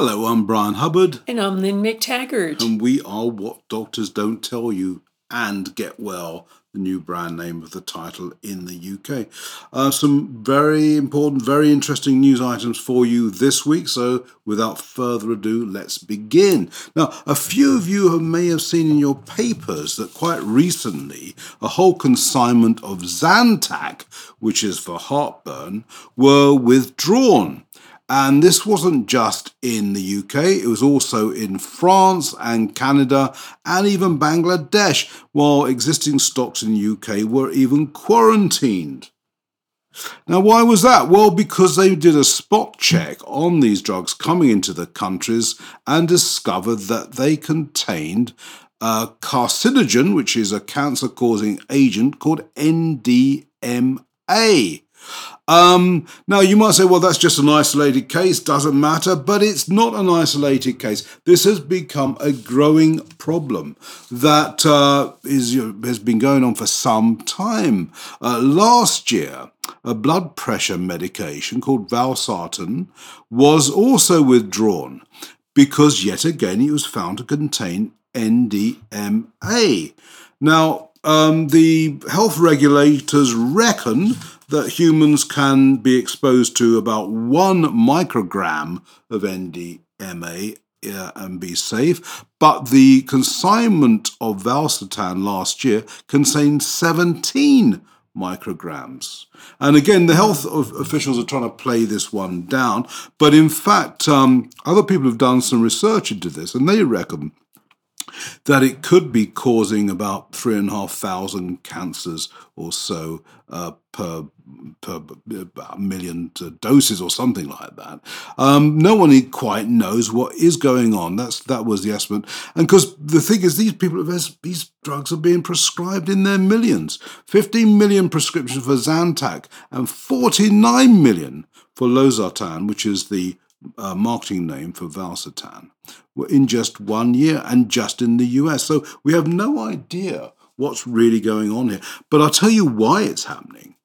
Hello, I'm Brian Hubbard. And I'm Lynn McTaggart. And we are What Doctors Don't Tell You and Get Well, the new brand name of the title in the UK. Uh, some very important, very interesting news items for you this week. So, without further ado, let's begin. Now, a few of you may have seen in your papers that quite recently a whole consignment of Zantac, which is for heartburn, were withdrawn. And this wasn't just in the UK, it was also in France and Canada and even Bangladesh, while existing stocks in the UK were even quarantined. Now, why was that? Well, because they did a spot check on these drugs coming into the countries and discovered that they contained a carcinogen, which is a cancer causing agent called NDMA. Um, now, you might say, well, that's just an isolated case, doesn't matter, but it's not an isolated case. This has become a growing problem that uh, is, has been going on for some time. Uh, last year, a blood pressure medication called valsartan was also withdrawn because, yet again, it was found to contain NDMA. Now, um, the health regulators reckon that humans can be exposed to about one microgram of NDMA uh, and be safe, but the consignment of valsartan last year contained 17 micrograms. And again, the health officials are trying to play this one down, but in fact, um, other people have done some research into this, and they reckon that it could be causing about three and a half thousand cancers or so uh, per per million doses or something like that. Um, no one quite knows what is going on. That's that was the estimate. And because the thing is, these people, these drugs are being prescribed in their millions. 15 million prescriptions for Zantac and 49 million for Losartan, which is the uh, marketing name for Valsartan in just one year and just in the US. So we have no idea what's really going on here. But I'll tell you why it's happening.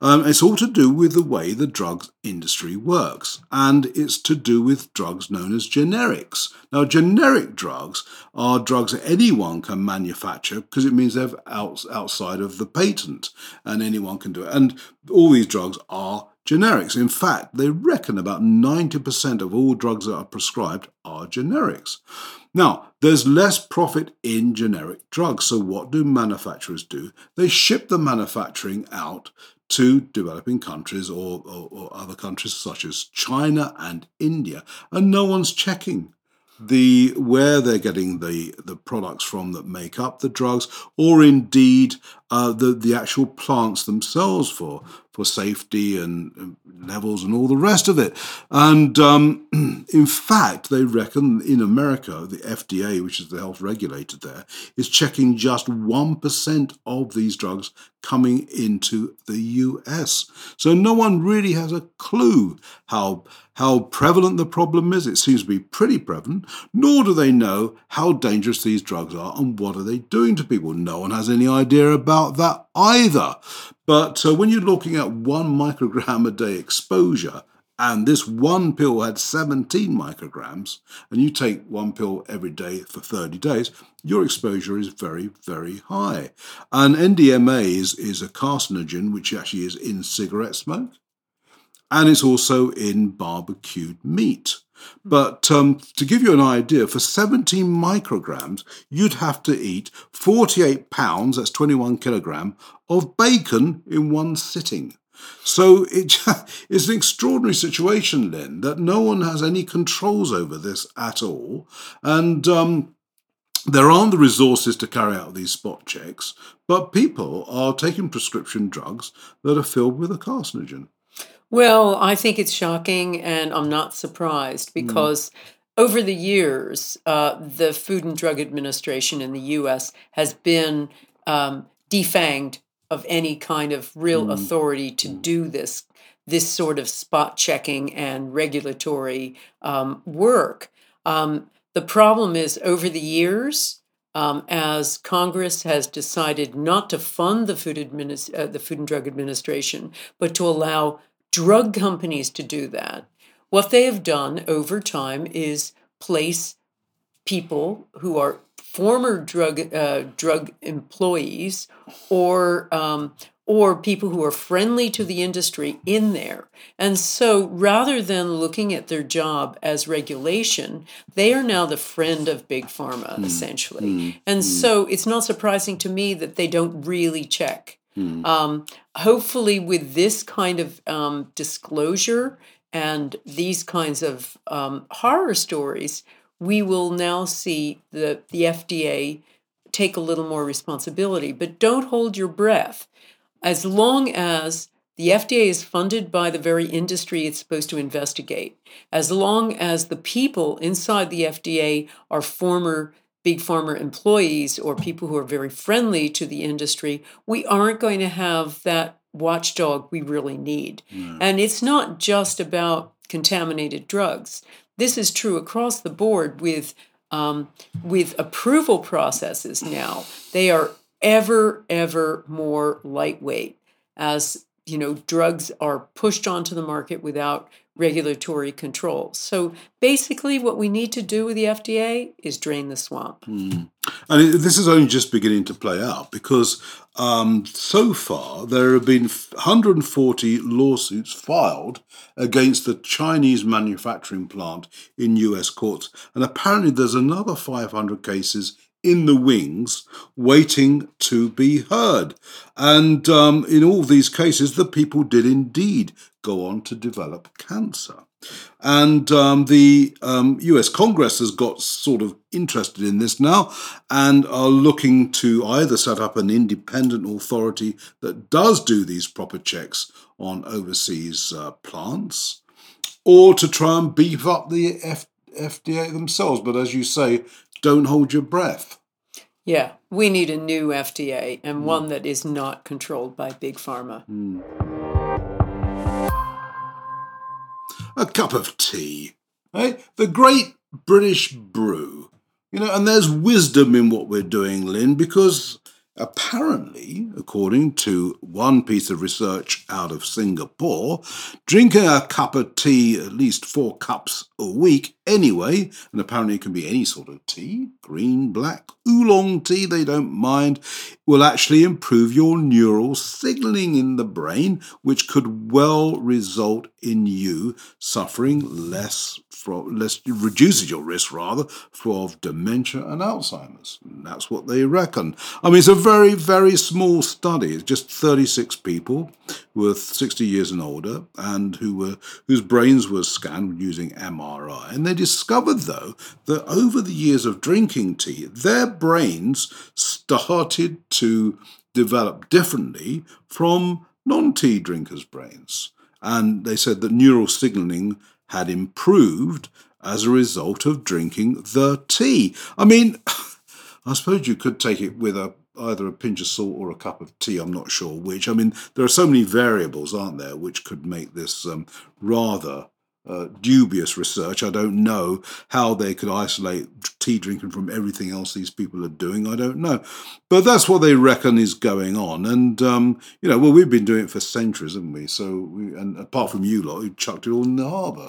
Um, it's all to do with the way the drugs industry works, and it's to do with drugs known as generics. Now, generic drugs are drugs that anyone can manufacture because it means they're out, outside of the patent and anyone can do it. And all these drugs are generics. In fact, they reckon about 90% of all drugs that are prescribed are generics. Now, there's less profit in generic drugs. So, what do manufacturers do? They ship the manufacturing out to developing countries or, or, or other countries such as China and India, and no one's checking hmm. the where they're getting the the products from that make up the drugs, or indeed uh, the the actual plants themselves for for safety and levels and all the rest of it. And um, in fact, they reckon in America, the FDA, which is the health regulator there, is checking just 1% of these drugs coming into the US. So no one really has a clue how, how prevalent the problem is. It seems to be pretty prevalent, nor do they know how dangerous these drugs are and what are they doing to people. No one has any idea about that either. But uh, when you're looking at one microgram a day exposure, and this one pill had 17 micrograms, and you take one pill every day for 30 days, your exposure is very, very high. And NDMA is, is a carcinogen, which actually is in cigarette smoke, and it's also in barbecued meat. But um, to give you an idea, for 17 micrograms, you'd have to eat 48 pounds, that's 21 kilogram, of bacon in one sitting. So it, it's an extraordinary situation, Lynn, that no one has any controls over this at all. And um, there aren't the resources to carry out these spot checks, but people are taking prescription drugs that are filled with a carcinogen. Well, I think it's shocking, and I'm not surprised hmm. because. Mm. Over the years, uh, the Food and Drug Administration in the U.S. has been um, defanged of any kind of real mm. authority to mm. do this this sort of spot checking and regulatory um, work. Um, the problem is over the years, um, as Congress has decided not to fund the Food, Administ- uh, the Food and Drug Administration, but to allow drug companies to do that, what they have done over time is place people who are former drug uh, drug employees or um, or people who are friendly to the industry in there. And so rather than looking at their job as regulation, they are now the friend of big pharma, mm. essentially. Mm. And mm. so it's not surprising to me that they don't really check. Hmm. Um, hopefully, with this kind of um, disclosure and these kinds of um, horror stories, we will now see the, the FDA take a little more responsibility. But don't hold your breath as long as the FDA is funded by the very industry it's supposed to investigate, as long as the people inside the FDA are former big pharma employees or people who are very friendly to the industry, we aren't going to have that watchdog we really need. Mm. And it's not just about contaminated drugs. This is true across the board with um, with approval processes now. They are ever, ever more lightweight as you know drugs are pushed onto the market without regulatory control. So basically, what we need to do with the FDA is drain the swamp. Mm. And this is only just beginning to play out because um, so far there have been 140 lawsuits filed against the Chinese manufacturing plant in US courts. And apparently, there's another 500 cases in the wings waiting to be heard. And um, in all these cases, the people did indeed go on to develop cancer. And um, the um, US Congress has got sort of interested in this now and are looking to either set up an independent authority that does do these proper checks on overseas uh, plants or to try and beef up the F- FDA themselves. But as you say, don't hold your breath. Yeah, we need a new FDA and mm. one that is not controlled by big pharma. Mm. A cup of tea, right? The great British brew. You know, and there's wisdom in what we're doing, Lynn, because Apparently, according to one piece of research out of Singapore, drinking a cup of tea, at least four cups a week anyway, and apparently it can be any sort of tea, green, black, oolong tea, they don't mind, will actually improve your neural signaling in the brain, which could well result in you suffering less from less reduces your risk rather for dementia and Alzheimer's. And that's what they reckon. I mean, it's a very very small study. It's just 36 people with 60 years and older, and who were whose brains were scanned using MRI, and they discovered though that over the years of drinking tea, their brains started to develop differently from non-tea drinkers' brains. And they said that neural signaling had improved as a result of drinking the tea. I mean, I suppose you could take it with a either a pinch of salt or a cup of tea. I'm not sure which. I mean, there are so many variables, aren't there, which could make this um, rather uh, dubious research. I don't know how they could isolate tea drinking from everything else these people are doing. I don't know. But that's what they reckon is going on. And, um, you know, well, we've been doing it for centuries, haven't we? So, we, and apart from you lot, who chucked it all in the harbour.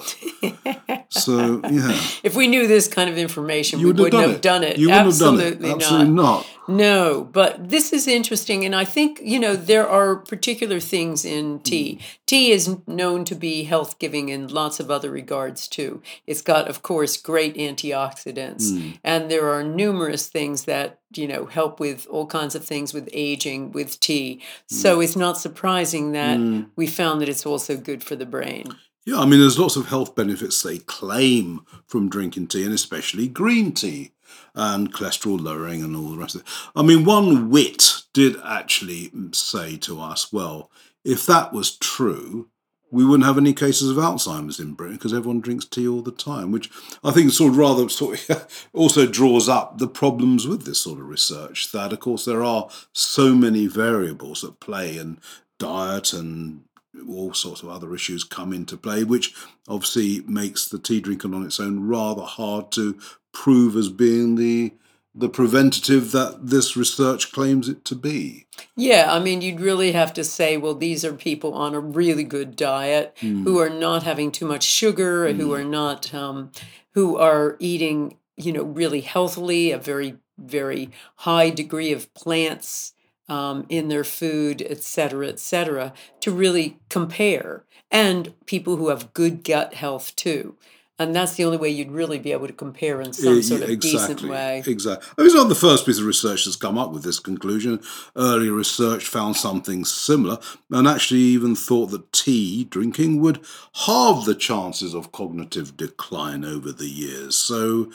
so, yeah. If we knew this kind of information, you we wouldn't, have, done, have it. done it. You wouldn't Absolutely have done it. Absolutely not. not. No, but this is interesting. And I think, you know, there are particular things in tea. Mm. Tea is known to be health giving in lots of other regards, too. It's got, of course, great antioxidants. Mm. And there are numerous things that, you know, help with all kinds of things with aging, with tea. Mm. So it's not surprising that mm. we found that it's also good for the brain. Yeah, I mean, there's lots of health benefits they claim from drinking tea, and especially green tea and cholesterol lowering and all the rest of it. I mean, one wit did actually say to us, well, if that was true, we wouldn't have any cases of Alzheimer's in Britain because everyone drinks tea all the time, which I think sort of rather sort of also draws up the problems with this sort of research. That of course there are so many variables at play, and diet and all sorts of other issues come into play, which obviously makes the tea drinking on its own rather hard to prove as being the the preventative that this research claims it to be. Yeah, I mean, you'd really have to say, well, these are people on a really good diet Mm. who are not having too much sugar, who are not, um, who are eating, you know, really healthily, a very, very high degree of plants um, in their food, et cetera, et cetera, to really compare, and people who have good gut health too. And that's the only way you'd really be able to compare in some sort of decent way. Exactly. I mean, it's not the first piece of research that's come up with this conclusion. Earlier research found something similar and actually even thought that tea drinking would halve the chances of cognitive decline over the years. So,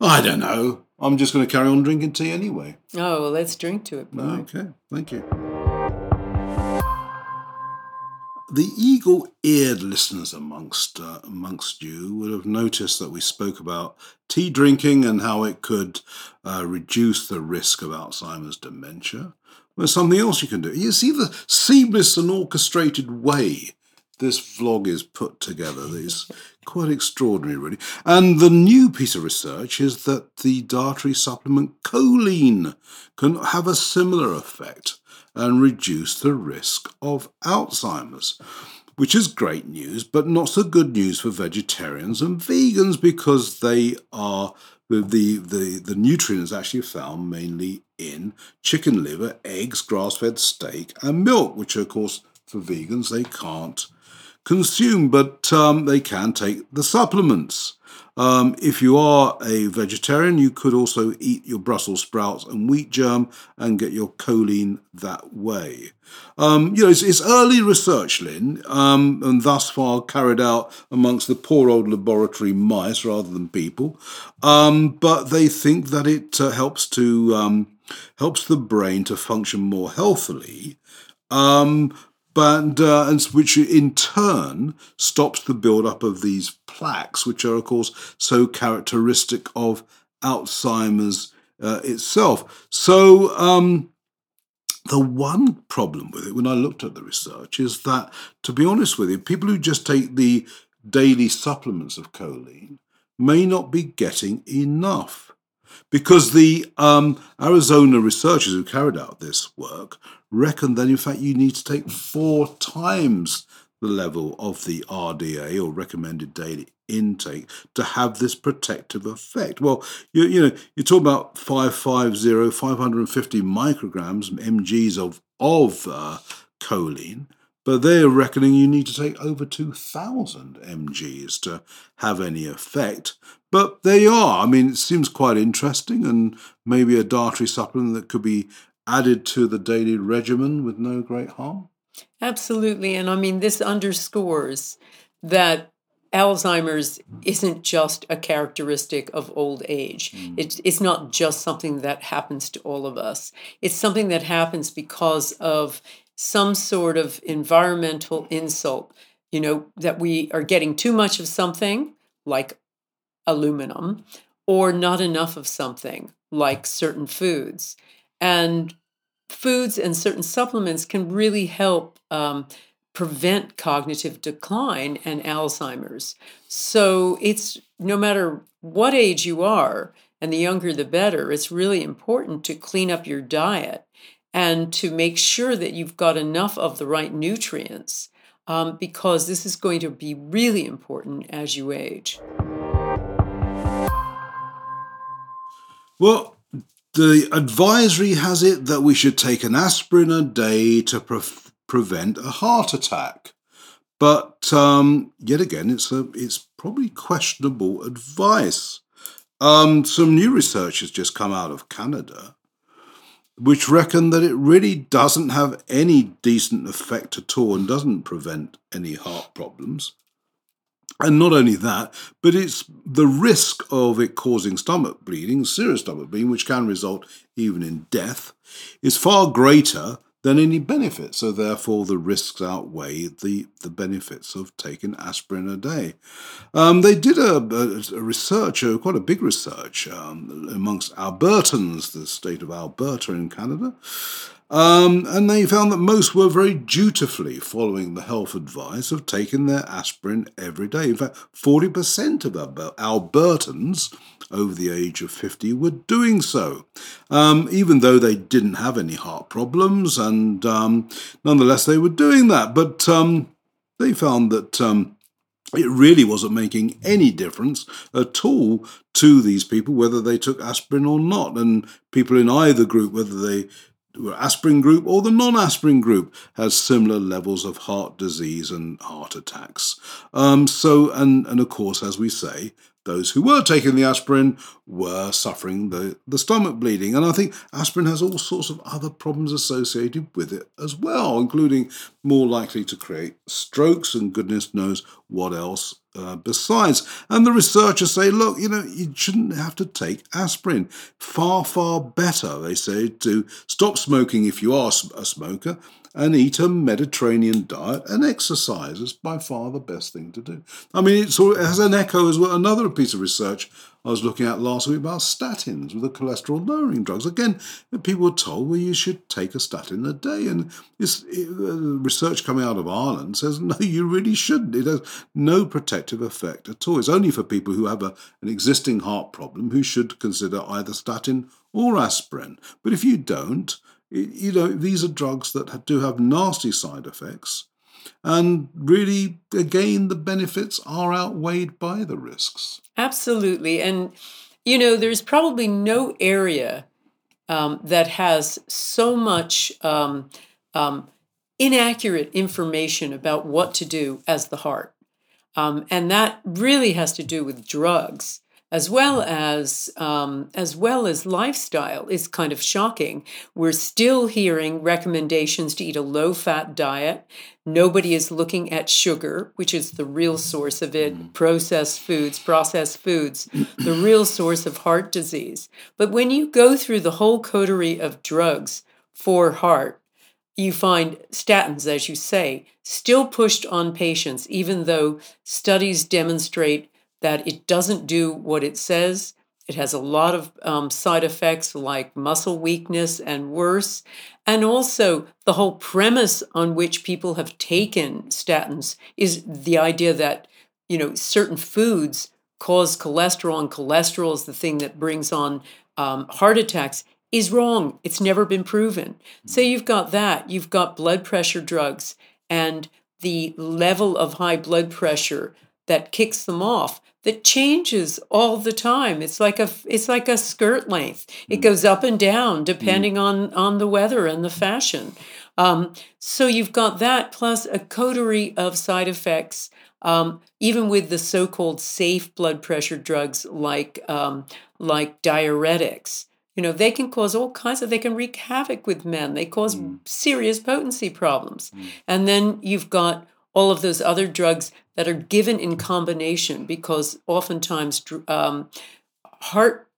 I don't know. I'm just going to carry on drinking tea anyway. Oh, well, let's drink to it, boy. Okay, thank you. The eagle-eared listeners amongst uh, amongst you would have noticed that we spoke about tea drinking and how it could uh, reduce the risk of Alzheimer's dementia. There's something else you can do. You see the seamless and orchestrated way this vlog is put together. It's quite extraordinary, really. And the new piece of research is that the dietary supplement choline can have a similar effect and reduce the risk of Alzheimer's, which is great news, but not so good news for vegetarians and vegans because they are the the the, the nutrients actually found mainly in chicken liver, eggs, grass-fed steak, and milk, which of course for vegans they can't consume, but um, they can take the supplements. Um, if you are a vegetarian, you could also eat your Brussels sprouts and wheat germ and get your choline that way. Um, you know, it's, it's early research, Lynn, um, and thus far carried out amongst the poor old laboratory mice rather than people. Um, but they think that it uh, helps to um, helps the brain to function more healthily. Um, but uh, and which in turn stops the build-up of these plaques, which are of course so characteristic of Alzheimer's uh, itself. So um, the one problem with it, when I looked at the research, is that to be honest with you, people who just take the daily supplements of choline may not be getting enough because the um, Arizona researchers who carried out this work reckon that in fact you need to take four times the level of the RDA or recommended daily intake to have this protective effect. Well, you, you know, you talk about 550, 550 micrograms, mgs of, of uh, choline, but they're reckoning you need to take over 2,000 mgs to have any effect. But there you are. I mean, it seems quite interesting and maybe a dietary supplement that could be added to the daily regimen with no great harm. Absolutely. And I mean, this underscores that Alzheimer's isn't just a characteristic of old age. Mm. It's, it's not just something that happens to all of us. It's something that happens because of some sort of environmental insult, you know, that we are getting too much of something, like aluminum, or not enough of something, like certain foods. And foods and certain supplements can really help um, prevent cognitive decline and Alzheimer's. So it's no matter what age you are, and the younger the better, it's really important to clean up your diet and to make sure that you've got enough of the right nutrients um, because this is going to be really important as you age. Well, the advisory has it that we should take an aspirin a day to pre- prevent a heart attack. But um, yet again, it's a it's probably questionable advice. Um, some new research has just come out of Canada, which reckon that it really doesn't have any decent effect at all and doesn't prevent any heart problems. And not only that, but it's the risk of it causing stomach bleeding, serious stomach bleeding, which can result even in death, is far greater than any benefit. So therefore, the risks outweigh the, the benefits of taking aspirin a day. Um, they did a, a, a research, a, quite a big research, um, amongst Albertans, the state of Alberta in Canada. Um, and they found that most were very dutifully following the health advice of taking their aspirin every day. In fact, 40% of Albertans over the age of 50 were doing so, um, even though they didn't have any heart problems, and um, nonetheless they were doing that. But um, they found that um, it really wasn't making any difference at all to these people whether they took aspirin or not. And people in either group, whether they aspirin group or the non-aspirin group, has similar levels of heart disease and heart attacks. Um, so, and and of course, as we say, those who were taking the aspirin were suffering the, the stomach bleeding. And I think aspirin has all sorts of other problems associated with it as well, including more likely to create strokes and goodness knows what else uh, besides. And the researchers say, look, you know, you shouldn't have to take aspirin. Far, far better, they say, to stop smoking if you are a smoker and eat a Mediterranean diet and exercise is by far the best thing to do. I mean, it has an echo as well. Another piece of research I was looking at last week about statins with the cholesterol lowering drugs. Again, people were told, well, you should take a statin a day. And this it, uh, research coming out of Ireland says, no, you really shouldn't. It has no protective effect at all. It's only for people who have a, an existing heart problem who should consider either statin or aspirin. But if you don't, you know, these are drugs that do have nasty side effects. And really, again, the benefits are outweighed by the risks. Absolutely. And, you know, there's probably no area um, that has so much um, um, inaccurate information about what to do as the heart. Um, and that really has to do with drugs as well as um, as well as lifestyle is kind of shocking. We're still hearing recommendations to eat a low-fat diet. Nobody is looking at sugar, which is the real source of it. Mm. Processed foods, processed foods, the real source of heart disease. But when you go through the whole coterie of drugs for heart, you find statins, as you say, still pushed on patients, even though studies demonstrate that it doesn't do what it says. It has a lot of um, side effects like muscle weakness and worse. And also, the whole premise on which people have taken statins is the idea that, you know, certain foods cause cholesterol, and cholesterol is the thing that brings on um, heart attacks is wrong. It's never been proven. So you've got that. You've got blood pressure drugs and the level of high blood pressure that kicks them off that changes all the time it's like a it's like a skirt length it mm. goes up and down depending mm. on on the weather and the fashion um, so you've got that plus a coterie of side effects um, even with the so-called safe blood pressure drugs like um, like diuretics you know they can cause all kinds of they can wreak havoc with men they cause mm. serious potency problems mm. and then you've got all of those other drugs that are given in combination because oftentimes um, heart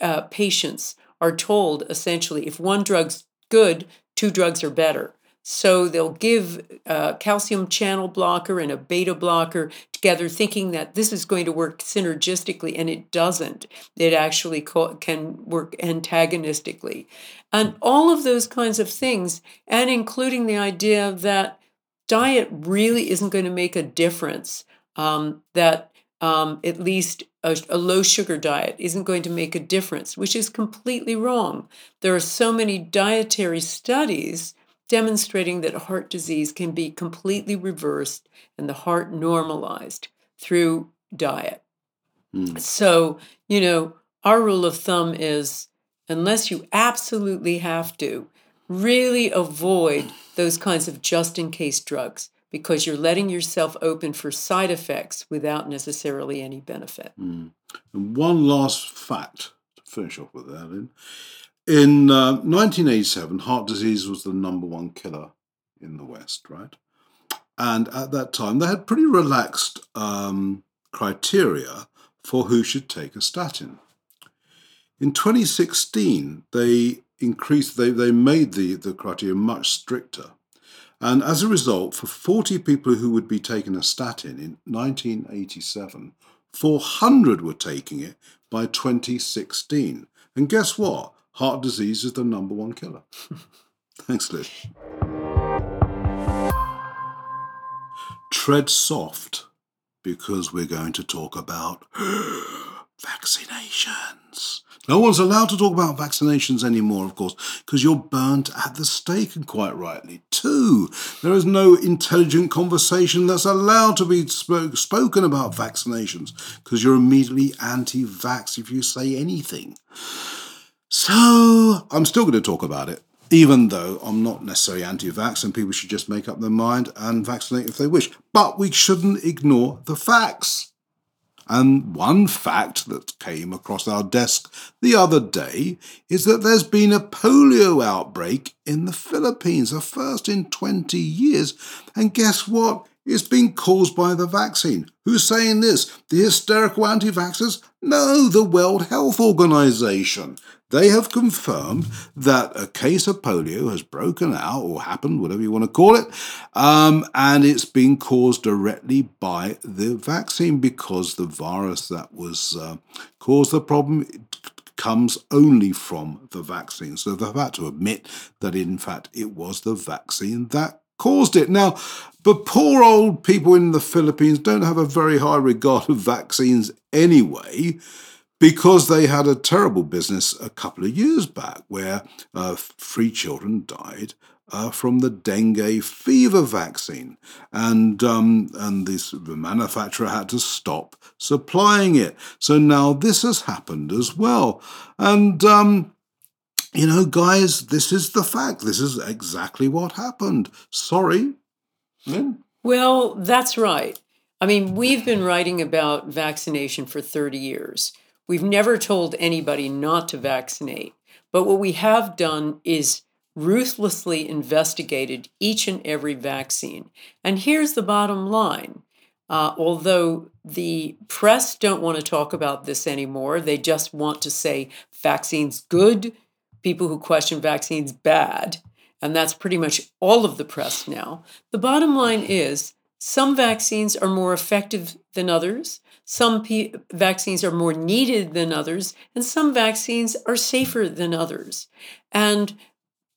uh, patients are told essentially if one drug's good, two drugs are better. So they'll give a calcium channel blocker and a beta blocker together, thinking that this is going to work synergistically, and it doesn't. It actually can work antagonistically. And all of those kinds of things, and including the idea that diet really isn't going to make a difference. Um, that um, at least a, a, low sugar diet isn't going to make a difference, which is completely wrong. There are so many dietary studies demonstrating that heart disease can be completely reversed and the heart normalized through diet. Mm. So, you know, our rule of thumb is unless you absolutely have to, really avoid those kinds of just in case drugs because you're letting yourself open for side effects without necessarily any benefit. Mm. And one last fact to finish off with that. In, in uh, 1987, heart disease was the number one killer in the West, right? And at that time, they had pretty relaxed um, criteria for who should take a statin. In 2016, they increased, they, they made the, the criteria much stricter. And as a result, for 40 people who would be taking a statin in 1987, 400 were taking it by 2016. And guess what? Heart disease is the number one killer. Thanks, Lou. Tread soft because we're going to talk about vaccinations. No one's allowed to talk about vaccinations anymore, of course, because you're burnt at the stake, and quite rightly too. There is no intelligent conversation that's allowed to be spoke, spoken about vaccinations, because you're immediately anti vax if you say anything. So, I'm still going to talk about it, even though I'm not necessarily anti vax and people should just make up their mind and vaccinate if they wish. But we shouldn't ignore the facts. And one fact that came across our desk the other day is that there's been a polio outbreak in the Philippines, a first in 20 years. And guess what? It's been caused by the vaccine. Who's saying this? The hysterical anti vaxxers? No, the World Health Organization. They have confirmed that a case of polio has broken out or happened, whatever you want to call it, um, and it's been caused directly by the vaccine because the virus that was uh, caused the problem comes only from the vaccine. So they've had to admit that in fact it was the vaccine that caused it. Now, but poor old people in the Philippines don't have a very high regard of vaccines anyway because they had a terrible business a couple of years back where uh, three children died uh, from the dengue fever vaccine, and um, and this the manufacturer had to stop supplying it. So now this has happened as well, and. Um, you know, guys, this is the fact. This is exactly what happened. Sorry. Well, that's right. I mean, we've been writing about vaccination for 30 years. We've never told anybody not to vaccinate. But what we have done is ruthlessly investigated each and every vaccine. And here's the bottom line. Uh, although the press don't want to talk about this anymore, they just want to say vaccines good, people who question vaccines bad. And that's pretty much all of the press now. The bottom line is some vaccines are more effective than others. Some vaccines are more needed than others, and some vaccines are safer than others. And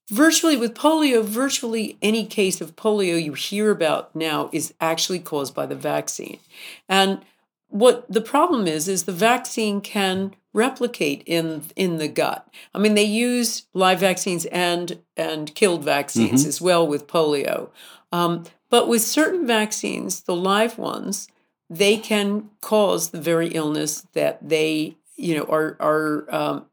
virtually with polio, virtually any case of polio you hear about now is actually caused by the vaccine. And what the problem is is the vaccine can replicate in in the gut. I mean, they use live vaccines and and killed vaccines mm-hmm. as well with polio. Um, but with certain vaccines, the live ones, they can cause the very illness that they you know are are um,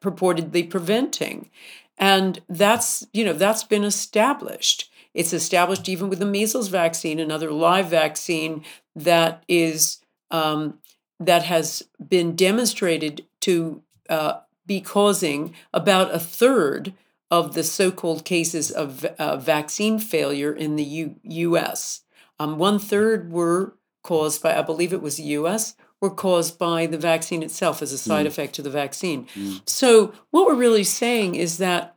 purportedly preventing and that's you know that's been established it's established even with the measles vaccine another live vaccine that is um, that has been demonstrated to uh, be causing about a third of the so-called cases of uh, vaccine failure in the U- U.S. Um, one third were caused by, I believe it was the US, were caused by the vaccine itself as a side mm. effect to the vaccine. Mm. So, what we're really saying is that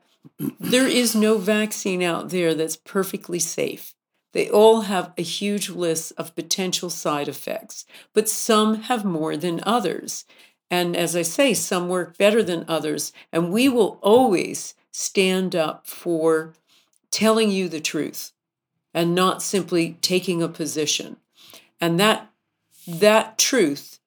there is no vaccine out there that's perfectly safe. They all have a huge list of potential side effects, but some have more than others. And as I say, some work better than others. And we will always stand up for telling you the truth and not simply taking a position and that that truth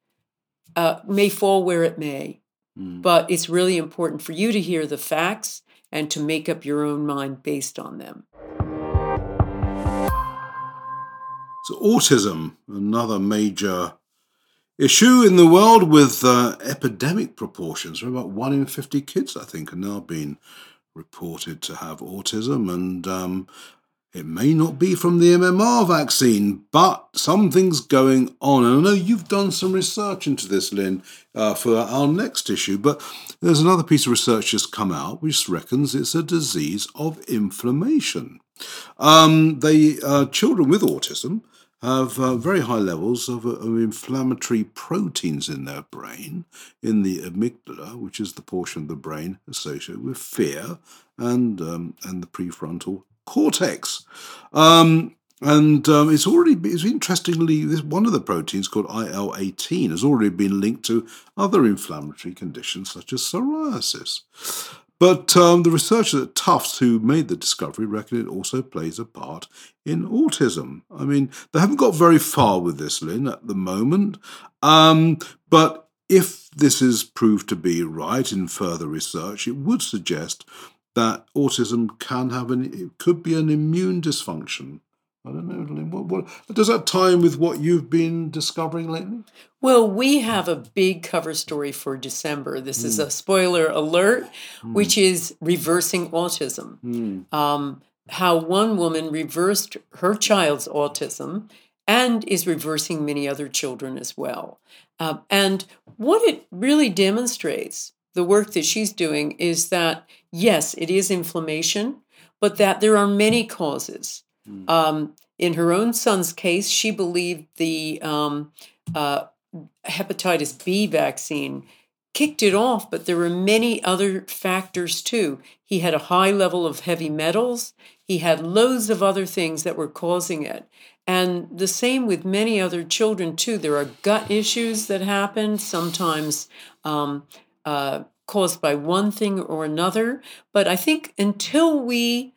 uh, may fall where it may mm. but it's really important for you to hear the facts and to make up your own mind based on them so autism another major issue in the world with uh, epidemic proportions We're about one in 50 kids i think are now being reported to have autism and um, it may not be from the MMR vaccine, but something's going on. And I know you've done some research into this, Lynn, uh, for our next issue, but there's another piece of research that's come out which reckons it's a disease of inflammation. Um, they uh, children with autism have uh, very high levels of, of, inflammatory proteins in their brain, in the amygdala, which is the portion of the brain associated with fear, and um, and the prefrontal cortex. Um, and um, it's already, it's interestingly, this, one of the proteins called IL 18 has already been linked to other inflammatory conditions such as psoriasis. But um, the researchers at Tufts who made the discovery reckon it also plays a part in autism. I mean, they haven't got very far with this, Lynn, at the moment. Um, but if this is proved to be right in further research, it would suggest that autism can have an it could be an immune dysfunction. I don't know, Lynn. What, what does that tie in with what you've been discovering lately? Well, we have a big cover story for December. This mm. is a spoiler alert, mm. which is reversing autism. Mm. Um, how one woman reversed her child's autism and is reversing many other children as well. Uh, and what it really demonstrates, the work that she's doing, is that yes, it is inflammation, but that there are many causes. Mm. Um, in her own son's case, she believed the um, uh, hepatitis B vaccine kicked it off, but there were many other factors too. He had a high level of heavy metals, he had loads of other things that were causing it. And the same with many other children too. There are gut issues that happen, sometimes um, uh, caused by one thing or another. But I think until we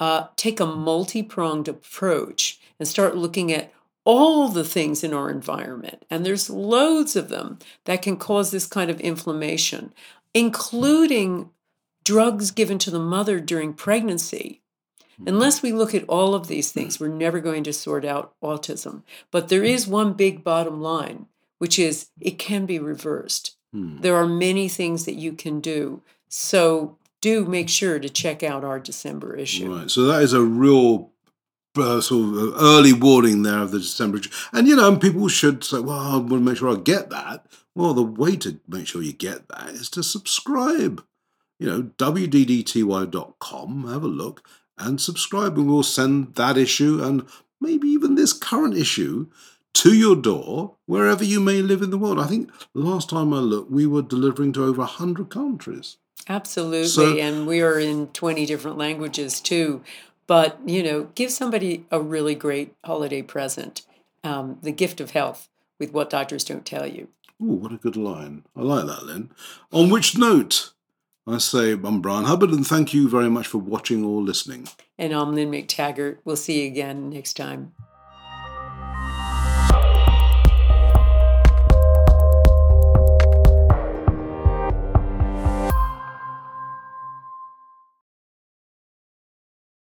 uh, take a multi pronged approach and start looking at all the things in our environment, and there's loads of them that can cause this kind of inflammation, including drugs given to the mother during pregnancy. Unless we look at all of these things, we're never going to sort out autism. But there is one big bottom line, which is it can be reversed. Hmm. There are many things that you can do. So do make sure to check out our December issue. Right. So that is a real uh, sort of early warning there of the December. And, you know, people should say, well, I want to make sure I get that. Well, the way to make sure you get that is to subscribe. You know, wddty.com, have a look and subscribe, and we'll send that issue and maybe even this current issue to your door wherever you may live in the world. I think last time I looked, we were delivering to over 100 countries. Absolutely. So, and we are in 20 different languages too. But, you know, give somebody a really great holiday present um, the gift of health with what doctors don't tell you. Oh, what a good line. I like that, Lynn. On which note, I say I'm Brian Hubbard, and thank you very much for watching or listening. And I'm Lynn McTaggart. We'll see you again next time.